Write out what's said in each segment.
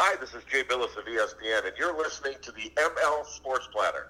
Hi, this is Jay Bilas of ESPN, and you're listening to the ML Sports Platter.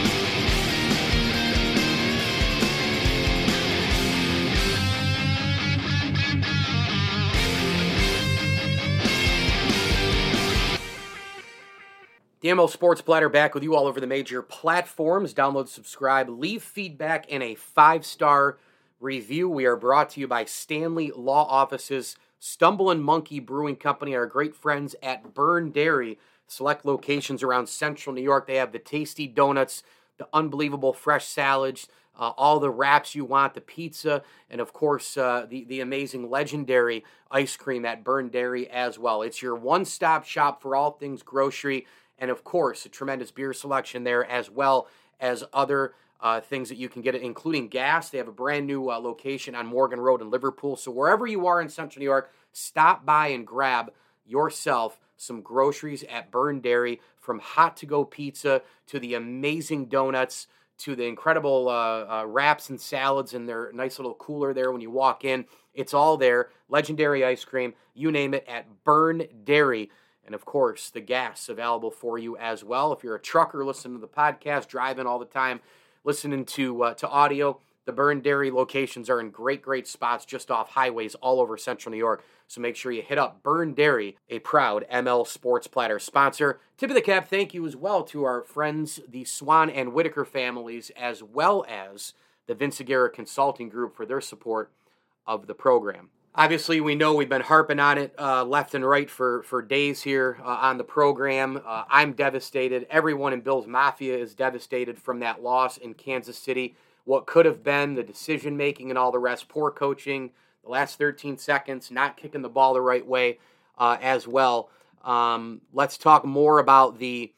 The ML Sports Platter back with you all over the major platforms. Download, subscribe, leave feedback, and a five star review. We are brought to you by Stanley Law Offices, Stumbling Monkey Brewing Company, our great friends at Byrne Dairy. Select locations around central New York. They have the tasty donuts, the unbelievable fresh salads, uh, all the wraps you want, the pizza, and of course, uh, the, the amazing legendary ice cream at Byrne Dairy as well. It's your one stop shop for all things grocery and of course a tremendous beer selection there as well as other uh, things that you can get, including gas. They have a brand new uh, location on Morgan Road in Liverpool. So wherever you are in Central New York, stop by and grab yourself some groceries at Byrne Dairy, from hot to go pizza to the amazing donuts to the incredible uh, uh, wraps and salads in their nice little cooler there when you walk in. It's all there. Legendary ice cream, you name it, at Byrne Dairy. And of course, the gas available for you as well. If you're a trucker listening to the podcast, driving all the time, listening to uh, to audio, the Byrne Dairy locations are in great, great spots just off highways all over central New York. So make sure you hit up Byrne Dairy, a proud ML Sports Platter sponsor. Tip of the cap, thank you as well to our friends, the Swan and Whitaker families, as well as the Vince Aguirre Consulting Group for their support of the program. Obviously, we know we've been harping on it uh, left and right for, for days here uh, on the program. Uh, I'm devastated. Everyone in Bills Mafia is devastated from that loss in Kansas City. What could have been the decision making and all the rest, poor coaching, the last 13 seconds, not kicking the ball the right way uh, as well. Um, let's talk more about the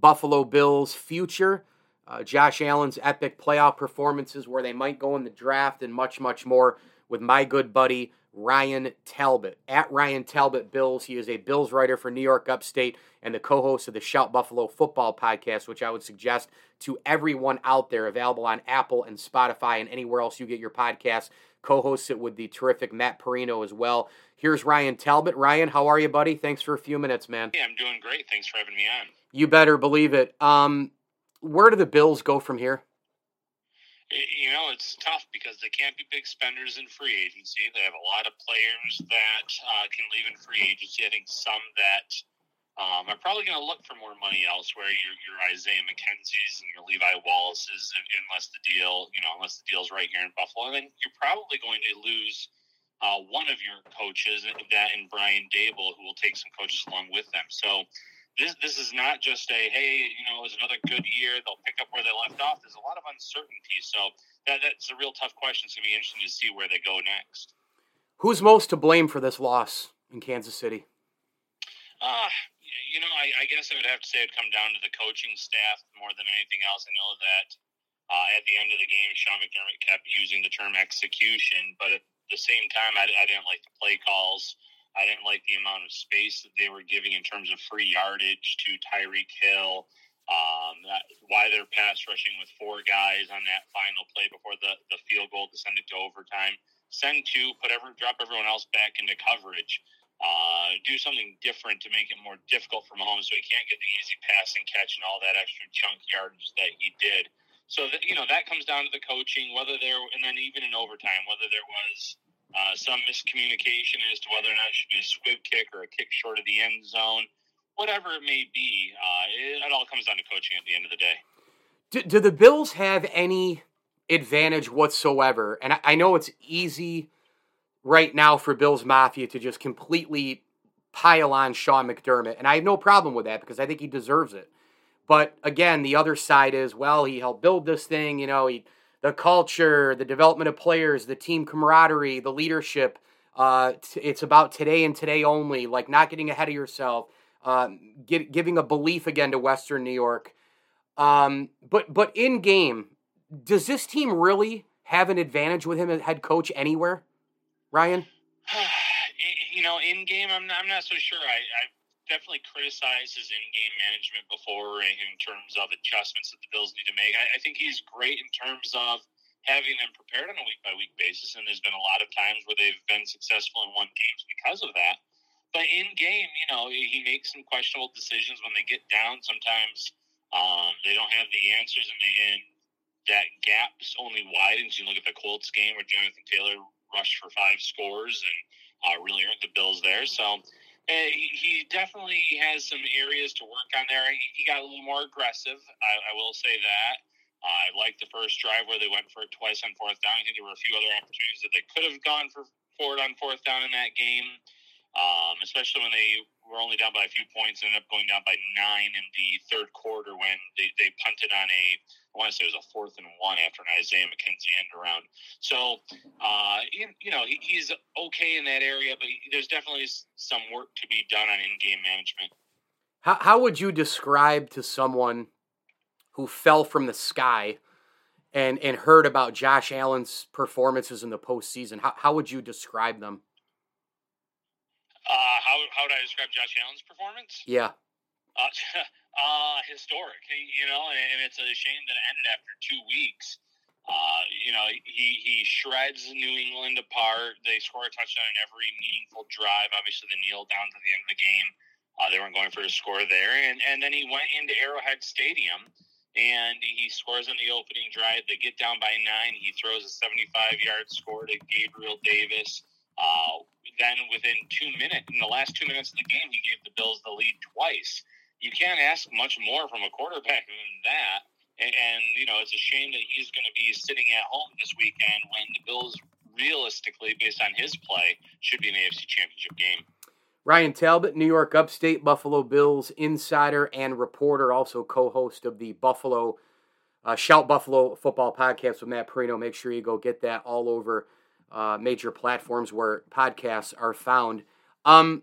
Buffalo Bills' future. Uh, Josh Allen's epic playoff performances, where they might go in the draft, and much, much more with my good buddy Ryan Talbot. At Ryan Talbot Bills, he is a Bills writer for New York Upstate and the co host of the Shout Buffalo Football podcast, which I would suggest to everyone out there, available on Apple and Spotify and anywhere else you get your podcasts. Co hosts it with the terrific Matt Parrino as well. Here's Ryan Talbot. Ryan, how are you, buddy? Thanks for a few minutes, man. Yeah, I'm doing great. Thanks for having me on. You better believe it. Um, where do the Bills go from here? You know, it's tough because they can't be big spenders in free agency. They have a lot of players that uh, can leave in free agency. I think some that um, are probably going to look for more money elsewhere. Your, your Isaiah McKenzie's and your Levi Wallace's, unless the deal, you know, unless the deal's right here in Buffalo. And then you're probably going to lose uh, one of your coaches, that and Brian Daboll, who will take some coaches along with them. So this this is not just a hey, you know, it was another good year. They'll pick up where they left off. There's a lot of uncertainty, so that that's a real tough question. It's gonna be interesting to see where they go next. Who's most to blame for this loss in Kansas City? Uh, you know, I, I guess I would have to say it'd come down to the coaching staff more than anything else. I know that uh, at the end of the game, Sean McDermott kept using the term execution, but at the same time, I, I didn't like the play calls. I didn't like the amount of space that they were giving in terms of free yardage to Tyreek Hill. Um, that, why they're pass rushing with four guys on that final play before the, the field goal to send it to overtime. Send two, put every, drop everyone else back into coverage. Uh, do something different to make it more difficult for Mahomes so he can't get the easy pass and catch and all that extra chunk yardage that he did. So that you know that comes down to the coaching, whether there and then even in overtime, whether there was uh, some miscommunication as to whether or not it should be a squib kick or a kick short of the end zone. Whatever it may be, uh, it, it all comes down to coaching at the end of the day. Do, do the Bills have any advantage whatsoever? And I, I know it's easy right now for Bills Mafia to just completely pile on Sean McDermott. And I have no problem with that because I think he deserves it. But again, the other side is, well, he helped build this thing. You know, he the culture, the development of players, the team camaraderie, the leadership. Uh, t- it's about today and today only, like not getting ahead of yourself. uh, get, giving a belief again to Western New York. Um, but but in game, does this team really have an advantage with him as head coach anywhere, Ryan? you know, in game, I'm not, I'm not so sure. I, I definitely criticized his in-game management before in terms of adjustments that the Bills need to make. I, I think he's great in terms of having them prepared on a week by week basis, and there's been a lot of times where they've been successful in one games because of that. But in game, you know, he makes some questionable decisions when they get down. Sometimes um, they don't have the answers, and, they, and that gap's only widens. You look at the Colts game where Jonathan Taylor rushed for five scores and uh, really hurt the Bills there. So uh, he definitely has some areas to work on there. He got a little more aggressive. I, I will say that. Uh, I liked the first drive where they went for it twice on fourth down. I think there were a few other opportunities that they could have gone for forward on fourth down in that game, um, especially when they were only down by a few points and ended up going down by nine in the third quarter when they, they punted on a I want to say it was a fourth and one after an Isaiah McKenzie end around. So, uh, you, you know, he, he's okay in that area, but there's definitely some work to be done on in-game management. How, how would you describe to someone who fell from the sky and, and heard about Josh Allen's performances in the postseason? How, how would you describe them? Uh, how, how would I describe Josh Allen's performance? Yeah. Uh, uh, historic, you know, and it's a shame that it ended after two weeks. Uh, you know, he, he shreds New England apart. They score a touchdown in every meaningful drive. Obviously, the kneel down to the end of the game. Uh, they weren't going for a score there. And, and then he went into Arrowhead Stadium and he scores on the opening drive. They get down by nine. He throws a 75 yard score to Gabriel Davis. Uh, then, within two minutes, in the last two minutes of the game, he gave the Bills the lead twice you can't ask much more from a quarterback than that. And, and you know, it's a shame that he's going to be sitting at home this weekend when the Bills, realistically, based on his play, should be an AFC Championship game. Ryan Talbot, New York Upstate Buffalo Bills insider and reporter, also co-host of the Buffalo uh, Shout Buffalo Football podcast with Matt Parrino. Make sure you go get that all over uh, major platforms where podcasts are found. Um,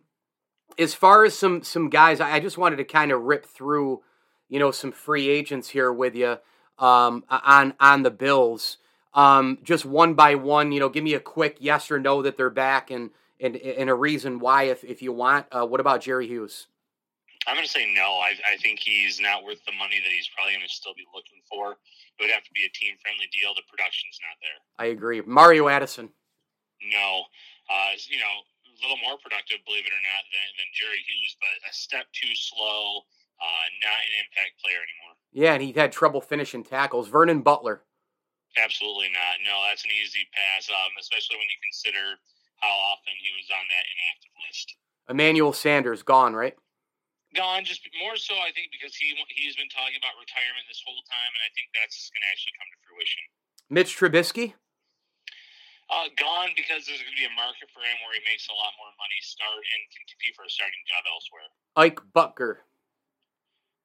as far as some some guys, I just wanted to kind of rip through, you know, some free agents here with you um, on on the Bills. Um, just one by one, you know, give me a quick yes or no that they're back, and and, and a reason why, if if you want. Uh, what about Jerry Hughes? I'm going to say no. I, I think he's not worth the money that he's probably going to still be looking for. It would have to be a team friendly deal. The production's not there. I agree. Mario Addison. No. Uh, you know, a little more productive, believe it or not, than, than Jerry Hughes, but a step too slow, uh, not an impact player anymore. Yeah, and he had trouble finishing tackles. Vernon Butler. Absolutely not. No, that's an easy pass, um, especially when you consider how often he was on that inactive list. Emmanuel Sanders gone, right? Gone, just more so, I think, because he he's been talking about retirement this whole time, and I think that's just going to actually come to fruition. Mitch Trubisky. Uh, gone because there's going to be a market for him where he makes a lot more money, start and can compete for a starting job elsewhere. Ike Boettger.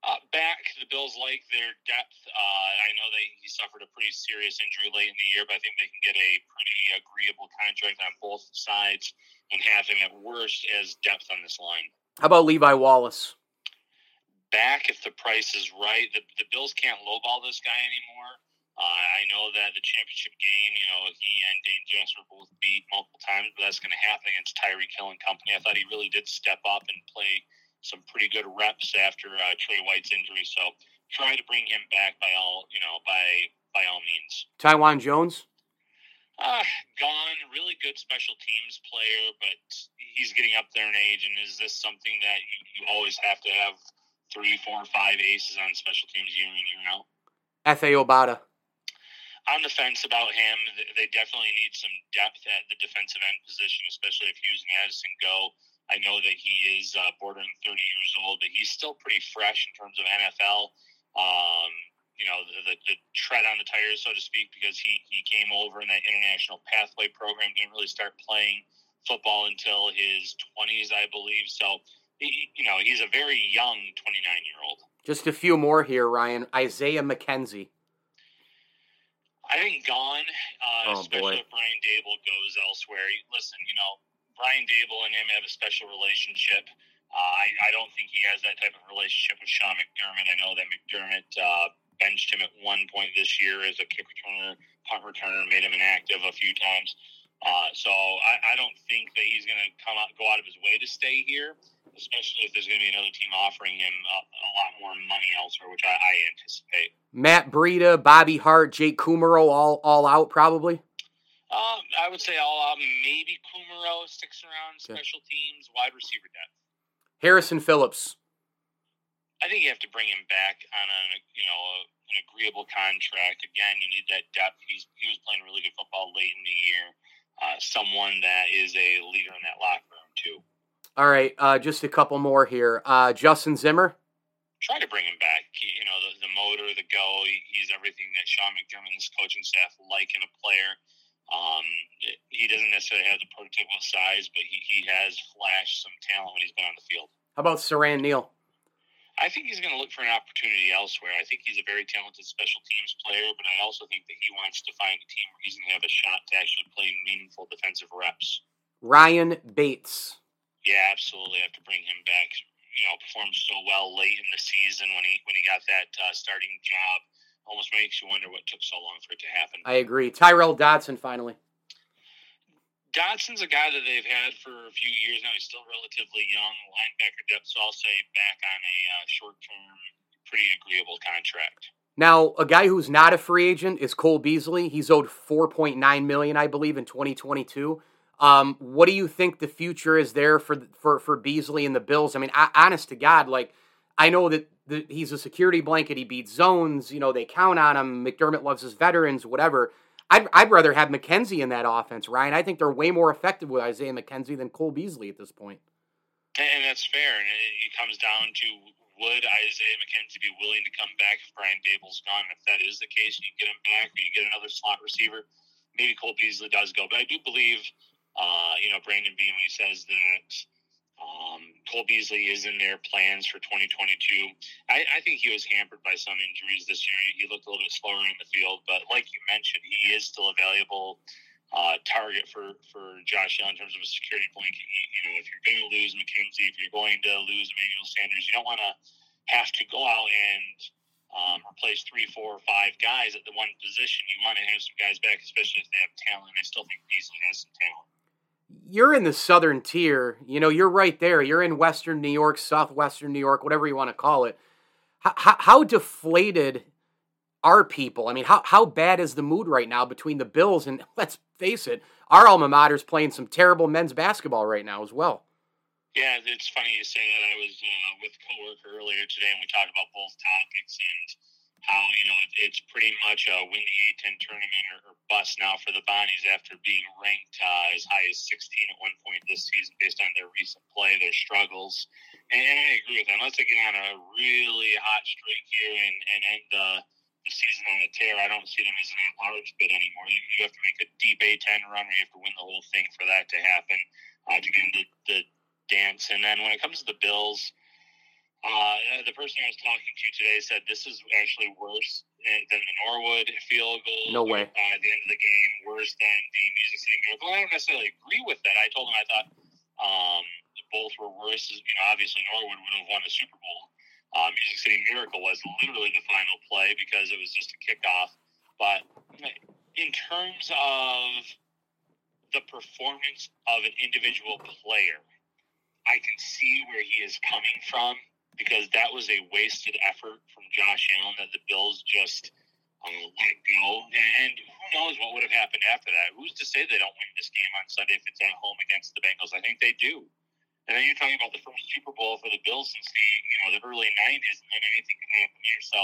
Uh, back, the Bills like their depth. Uh, I know they he suffered a pretty serious injury late in the year, but I think they can get a pretty agreeable contract on both sides and have him at worst as depth on this line. How about Levi Wallace? Back, if the price is right, the, the Bills can't lowball this guy anymore. Uh, I know that the championship game, you know, he and Dane Jones were both beat multiple times, but that's going to happen against Tyreek Hill and company. I thought he really did step up and play some pretty good reps after uh, Trey White's injury. So try to bring him back by all, you know, by by all means. Taiwan Jones. Uh, gone. Really good special teams player, but he's getting up there in age. And is this something that you, you always have to have three, four, five aces on special teams year in year out? Efe Obada on the fence about him. They definitely need some depth at the defensive end position, especially if Hughes and Addison go. I know that he is uh, bordering 30 years old, but he's still pretty fresh in terms of NFL. Um, you know, the, the, the tread on the tires, so to speak, because he, he came over in that international pathway program, didn't really start playing football until his 20s, I believe. So, he, you know, he's a very young 29 year old. Just a few more here, Ryan. Isaiah McKenzie. I think gone, uh, oh, especially boy. if Brian Daboll goes elsewhere. Listen, you know, Brian Daboll and him have a special relationship. Uh, I, I don't think he has that type of relationship with Sean McDermott. I know that McDermott uh, benched him at one point this year as a kick returner, punt returner, made him inactive a few times. Uh, so I, I don't think that he's going to come out, go out of his way to stay here, especially if there's going to be another team offering him a, a lot more money elsewhere, which I, I anticipate. Matt Breida, Bobby Hart, Jake Kumerow, all all out probably. Um, I would say all out. Maybe Kumerow sticks around special teams, wide receiver depth. Harrison Phillips. I think you have to bring him back on a you know a, an agreeable contract. Again, you need that depth. He's he was playing really good football late in the year. Uh, someone that is a leader in that locker room too. All right, uh, just a couple more here. Uh, Justin Zimmer. Try to bring him back. You know the, the motor, the go. He's everything that Sean McDermott and his coaching staff like in a player. Um, he doesn't necessarily have the prototypical size, but he, he has flashed some talent when he's been on the field. How about Siran Neal? I think he's going to look for an opportunity elsewhere. I think he's a very talented special teams player, but I also think that he wants to find a team where he's going to have a shot to actually play meaningful defensive reps. Ryan Bates. Yeah, absolutely. I have to bring him back. You know, performed so well late in the season when he when he got that uh, starting job almost makes you wonder what took so long for it to happen. I agree. Tyrel Dodson finally. Dodson's a guy that they've had for a few years now. He's still relatively young, linebacker depth, so I'll say back on a uh, short term, pretty agreeable contract. Now, a guy who's not a free agent is Cole Beasley. He's owed 4.9 million, I believe, in 2022. Um, what do you think the future is there for for for Beasley and the Bills? I mean, I, honest to God, like I know that the, he's a security blanket. He beats zones. You know, they count on him. McDermott loves his veterans. Whatever. I'd, I'd rather have McKenzie in that offense, Ryan. I think they're way more effective with Isaiah McKenzie than Cole Beasley at this point. And that's fair. And it comes down to would Isaiah McKenzie be willing to come back if Brian Daboll's gone? If that is the case, you get him back, or you get another slot receiver. Maybe Cole Beasley does go, but I do believe, uh, you know, Brandon Beane says that um, Cole Beasley is in their plans for 2022. I, I, think he was hampered by some injuries this year. He looked a little bit slower in the field, but like you mentioned, he is still a valuable uh, target for, for Josh Allen in terms of a security blanket. You, you know, if you're going to lose McKenzie, if you're going to lose Emmanuel Sanders, you don't want to have to go out and um, replace three, four, or five guys at the one position. You want to have some guys back, especially if they have talent. I still think Beasley has some talent you're in the southern tier. You know, you're right there. You're in Western New York, Southwestern New York, whatever you want to call it. How, how, deflated are people? I mean, how, how bad is the mood right now between the Bills and, let's face it, our alma mater's playing some terrible men's basketball right now as well. Yeah, it's funny you say that. I was uh, with a coworker earlier today, and we talked about both topics, and how you know it's pretty much a win the A10 tournament or, or bust now for the Bonnies after being ranked uh, as high as 16 at one point this season based on their recent play, their struggles. And, and I agree with them. Unless they get on a really hot streak here and, and end the, the season on a tear, I don't see them as an large bid anymore. You, you have to make a deep A10 run or you have to win the whole thing for that to happen uh, to get into the dance. And then when it comes to the Bills, uh, the person I was talking to today said this is actually worse than the Norwood field goal. No way. Uh, at the end of the game, worse than the Music City Miracle. I don't necessarily agree with that. I told him I thought um, both were worse. You know, obviously Norwood would have won the Super Bowl. Uh, Music City Miracle was literally the final play because it was just a kickoff. But in terms of the performance of an individual player, I can see where he is coming from because that was a wasted effort from Josh Allen that the Bills just um, let go. And who knows what would have happened after that? Who's to say they don't win this game on Sunday if it's at home against the Bengals? I think they do. And then you're talking about the first Super Bowl for the Bills since the you know the early '90s, and anything can happen here. So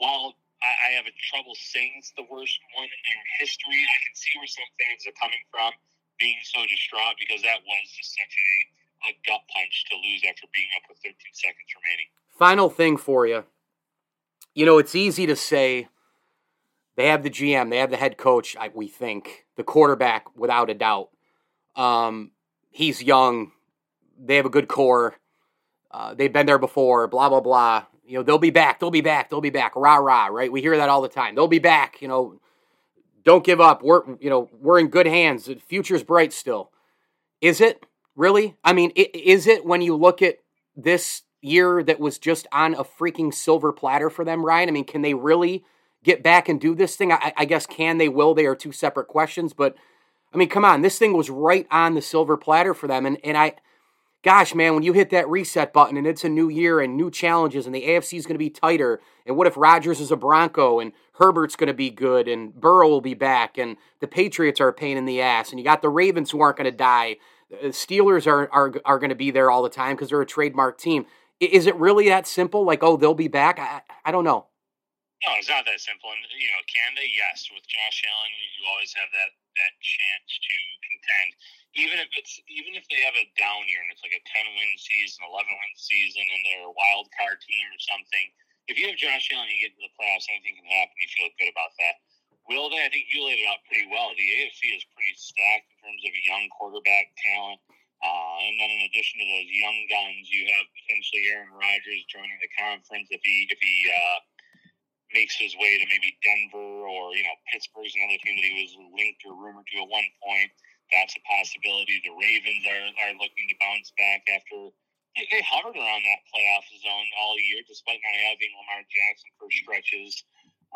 while I, I have a trouble saying it's the worst one in history, I can see where some fans are coming from, being so distraught because that was just such a a gut punch to lose after being up with 13 seconds remaining. Final thing for you. You know, it's easy to say they have the GM, they have the head coach, I, we think, the quarterback, without a doubt. Um, he's young. They have a good core. Uh, they've been there before, blah, blah, blah. You know, they'll be back. They'll be back. They'll be back. Rah, rah, right? We hear that all the time. They'll be back. You know, don't give up. We're, you know, we're in good hands. The future's bright still. Is it? Really? I mean, is it when you look at this year that was just on a freaking silver platter for them, Ryan? I mean, can they really get back and do this thing? I, I guess can they, will they are two separate questions, but I mean, come on, this thing was right on the silver platter for them. And, and I, gosh, man, when you hit that reset button and it's a new year and new challenges and the AFC is going to be tighter, and what if Rodgers is a Bronco and Herbert's going to be good and Burrow will be back and the Patriots are a pain in the ass and you got the Ravens who aren't going to die. The Steelers are, are, are going to be there all the time because they're a trademark team. Is it really that simple? Like, oh, they'll be back? I, I don't know. No, it's not that simple. And you know, can they? Yes. With Josh Allen, you always have that that chance to contend. Even if it's even if they have a down year and it's like a ten win season, eleven win season, and they're a wild card team or something. If you have Josh Allen, you get to the playoffs, anything can happen. You feel good about that. Will they? I think you laid it out pretty well. The AFC is pretty stacked in terms of young quarterback talent. Uh, and then in addition to those young guns, you have potentially Aaron Rodgers joining the conference if he if he uh, makes his way to maybe Denver or you know Pittsburgh's another team that he was linked or rumored to at one point. That's a possibility. The Ravens are, are looking to bounce back after they, they hovered around that playoff zone all year, despite not having Lamar Jackson for stretches.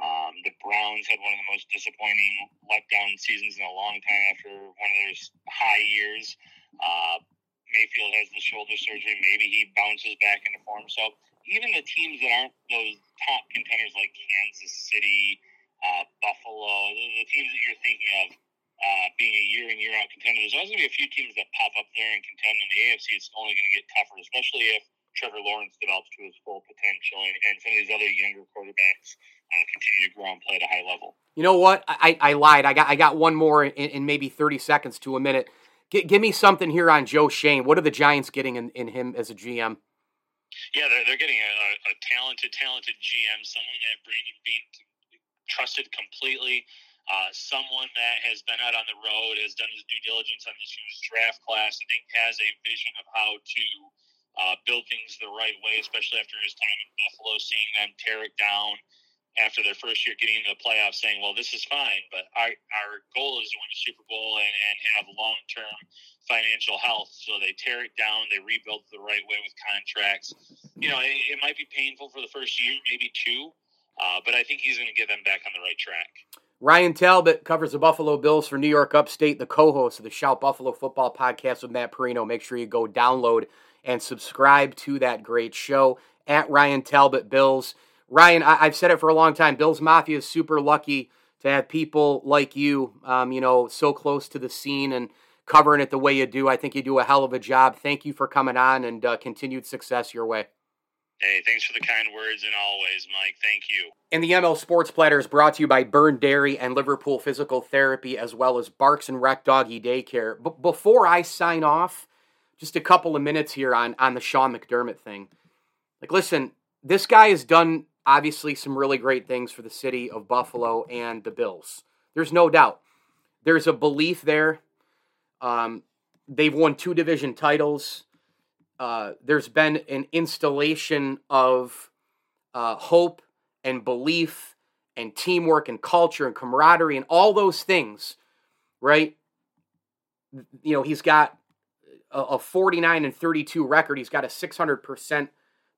Um, the Browns had one of the most disappointing letdown seasons in a long time after one of their high years. Uh, Mayfield has the shoulder surgery. Maybe he bounces back into form. So even the teams that aren't those top contenders like Kansas City, uh, Buffalo, the, the, teams that you're thinking of uh, being a year in year out contender, there's always going to be a few teams that pop up there and contend. In the AFC, it's only going to get tougher, especially if Trevor Lawrence develops to his full potential and, and some of these other younger quarterbacks uh, continue to grow and play at a high level. You know what? I, I lied. I got I got one more in, in maybe 30 seconds to a minute. G- give me something here on Joe Schoen. What are the Giants getting in, in him as a GM? Yeah, they're, they're getting a, a talented, talented GM, someone that Brandon Beane trusted completely, uh, someone that has been out on the road, has done his due diligence on this year's draft class. I think has a vision of how to uh, build things the right way, especially after his time in Buffalo, seeing them tear it down after their first year getting into the playoffs saying, well, this is fine, but our, our goal is to win a Super Bowl and, and have long term financial health. So they tear it down, they rebuild the right way with contracts. You know, it, it might be painful for the first year, maybe two, uh, but I think he's going to get them back on the right track. Ryan Talbot covers the Buffalo Bills for New York Upstate, the co host of the Shout Buffalo Football podcast with Matt Parrino. Make sure you go download and subscribe to that great show at Ryan Talbot Bills. Ryan, I, have said it for a long time. Bills Mafia is super lucky to have people like you, um, you know, so close to the scene and covering it the way you do. I think you do a hell of a job. Thank you for coming on and uh, continued success your way. Hey, thanks for the kind words and always, Mike. Thank you. And the ML Sports Platter is brought to you by Byrne Dairy and Liverpool Physical Therapy, as well as Barks and Rec Doggy Daycare. But before I sign off, just a couple of minutes here on on the Sean McDermott thing. Like, listen, this guy has done obviously some really great things for the city of Buffalo and the Bills. There's no doubt. There's a belief there. Um, they've won two division titles. Uh, there's been an installation of uh, hope and belief and teamwork and culture and camaraderie and all those things, right? You know, he's got a, a 49 and 32 record. He's got a 600%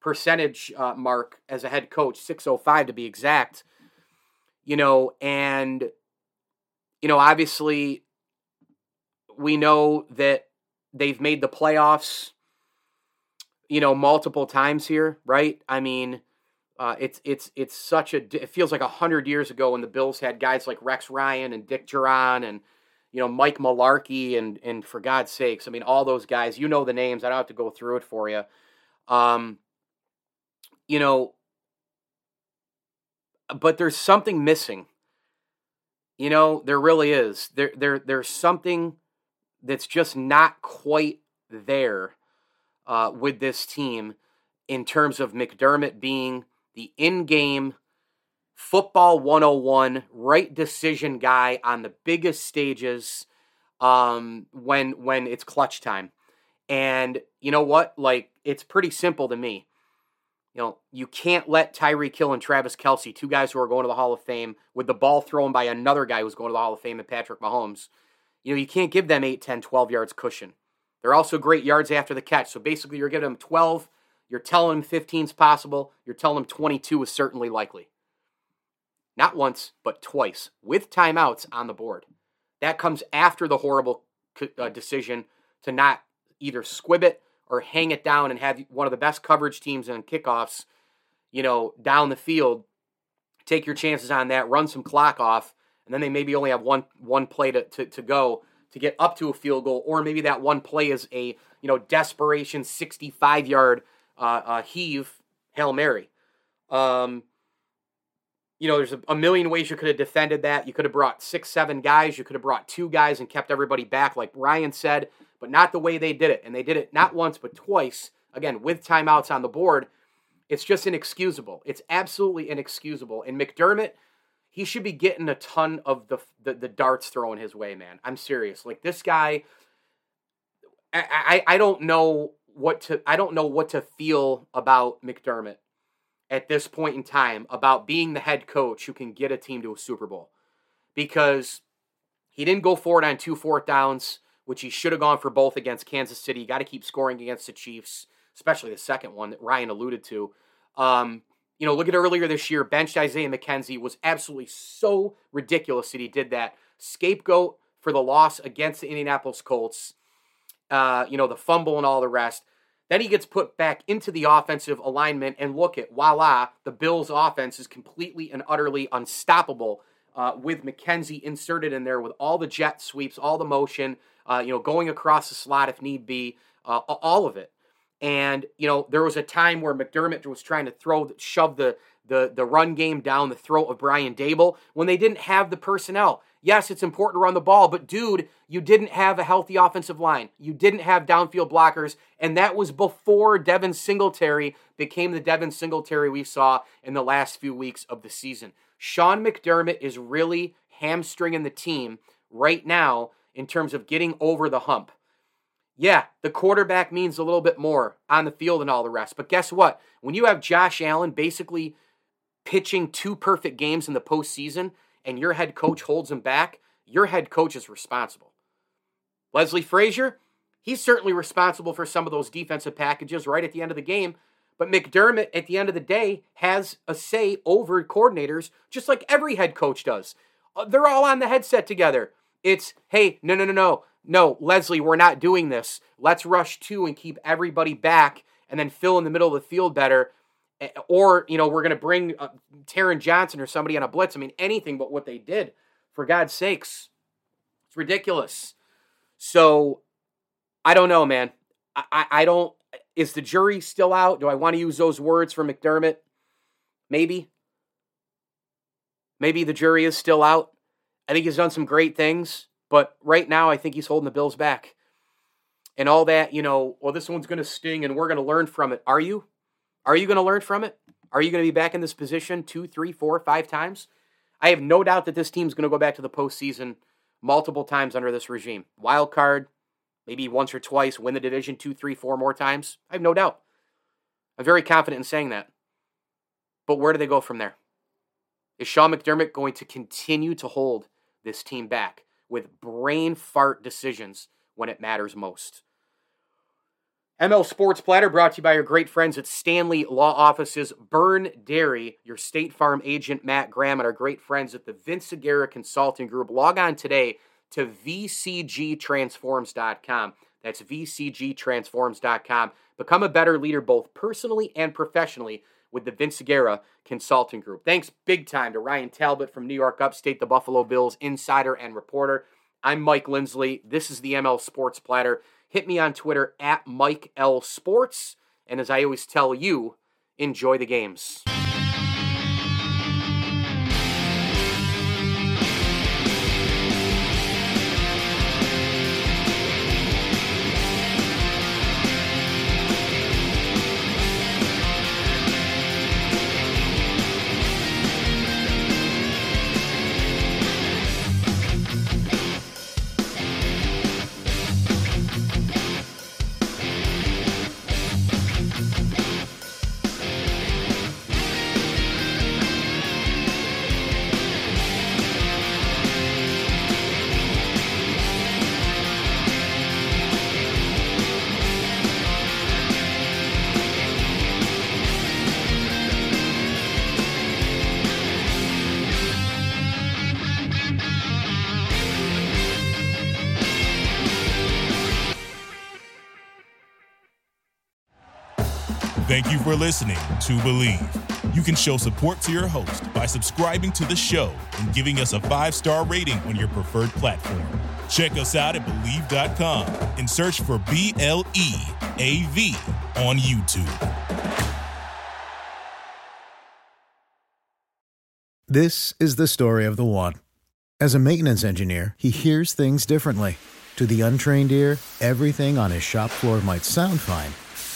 percentage uh, mark as a head coach, 605 to be exact. You know, and, you know, obviously we know that they've made the playoffs, you know, multiple times here, right? I mean, uh, it's it's it's such a it feels like a hundred years ago when the Bills had guys like Rex Ryan and Dick Jauron and you know Mike Mularkey and and for God's sakes, I mean all those guys. You know the names. I don't have to go through it for you. Um, you know, but there's something missing. You know, there really is. There, there, there's something that's just not quite there uh, with this team in terms of McDermott being the in-game football 101 right decision guy on the biggest stages um, when when it's clutch time. And you know what? Like it's pretty simple to me. You know, you can't let Tyreek Hill and Travis Kelce, two guys who are going to the Hall of Fame, with the ball thrown by another guy who's going to the Hall of Fame and Patrick Mahomes, you know, you can't give them 8, 10, 12 yards cushion. They're also great yards after the catch. So basically, you're giving them 12. You're telling them 15 is possible. You're telling them 22 is certainly likely. Not once, but twice, with timeouts on the board. That comes after the horrible uh, decision to not either squib it or hang it down and have one of the best coverage teams in kickoffs, you know, down the field. Take your chances on that, run some clock off, and then they maybe only have one one play to, to, to go to get up to a field goal, or maybe that one play is a you know desperation 65 yard uh, uh, heave hail mary. Um, you know, there's a, a, million ways you could have defended that. You could have brought six, seven guys. You could have brought two guys and kept everybody back, like Ryan said, but not the way they did it. And they did it not once, but twice, again, with timeouts on the board. It's just inexcusable. It's absolutely inexcusable. And McDermott, he should be getting a ton of the, the, the darts thrown his way, man. I'm serious. Like this guy, I, I, I don't know what to I don't know what to feel about McDermott at this point in time about being the head coach who can get a team to a Super Bowl. Because he didn't go for it on two fourth downs, which he should have gone for both against Kansas City. Got to keep scoring against the Chiefs, especially the second one that Ryan alluded to. Um, you know, look at earlier this year, benched Isaiah McKenzie was absolutely so ridiculous that he did that. Scapegoat for the loss against the Indianapolis Colts. Uh, you know, the fumble and all the rest. Then he gets put back into the offensive alignment, and look at voila, the Bills' offense is completely and utterly unstoppable uh, with McKenzie inserted in there with all the jet sweeps, all the motion, uh, you know, going across the slot if need be, uh, all of it. And you know, there was a time where McDermott was trying to throw, shove the the the run game down the throat of Brian Daboll when they didn't have the personnel. Yes, it's important to run the ball, but dude, you didn't have a healthy offensive line. You didn't have downfield blockers, and that was before Devin Singletary became the Devin Singletary we saw in the last few weeks of the season. Sean McDermott is really hamstringing the team right now in terms of getting over the hump. Yeah, the quarterback means a little bit more on the field and all the rest. But guess what? When you have Josh Allen basically pitching two perfect games in the postseason, and your head coach holds him back, your head coach is responsible. Leslie Frazier, he's certainly responsible for some of those defensive packages right at the end of the game. But McDermott, at the end of the day, has a say over coordinators, just like every head coach does. Uh, they're all on the headset together. It's, hey, no, no, no, no. No, Leslie, we're not doing this. Let's rush two and keep everybody back and then fill in the middle of the field better or you know we're going to bring uh, Taron Johnson or somebody on a blitz. I mean anything but what they did. For God's sakes, it's ridiculous. So I don't know, man. I, I, I don't. Is the jury still out? Do I want to use those words for McDermott? Maybe. Maybe the jury is still out. I think he's done some great things, but right now I think he's holding the Bills back. And all that, you know, well, this one's going to sting and we're going to learn from it. Are you? Are you going to learn from it? Are you going to be back in this position two, three, four, five times? I have no doubt that this team's going to go back to the postseason multiple times under this regime. Wild card, maybe once or twice, win the division two, three, four more times. I have no doubt. I'm very confident in saying that. But where do they go from there? Is Sean McDermott going to continue to hold this team back with brain fart decisions when it matters most? ML Sports Platter brought to you by your great friends at Stanley Law Offices, Byrne Dairy, your State Farm agent Matt Graham, and our great friends at the Vince Aguirre Consulting Group. Log on today to vcgtransforms.com. That's vcgtransforms.com. Become a better leader both personally and professionally with the Vince Aguirre Consulting Group. Thanks big time to Ryan Talbot from New York Upstate, the Buffalo Bills insider and reporter. I'm Mike Lindsley. This is the ML Sports Platter. Hit me on Twitter at Mike L Sports. And as I always tell you, enjoy the games. Thank you for listening to Bleav. You can show support to your host by subscribing to the show and giving us a five star rating on your preferred platform. Check us out at Bleav.com and search for B L E A V on YouTube. This is the story of the one. As a maintenance engineer, he hears things differently. To the untrained ear, everything on his shop floor might sound fine,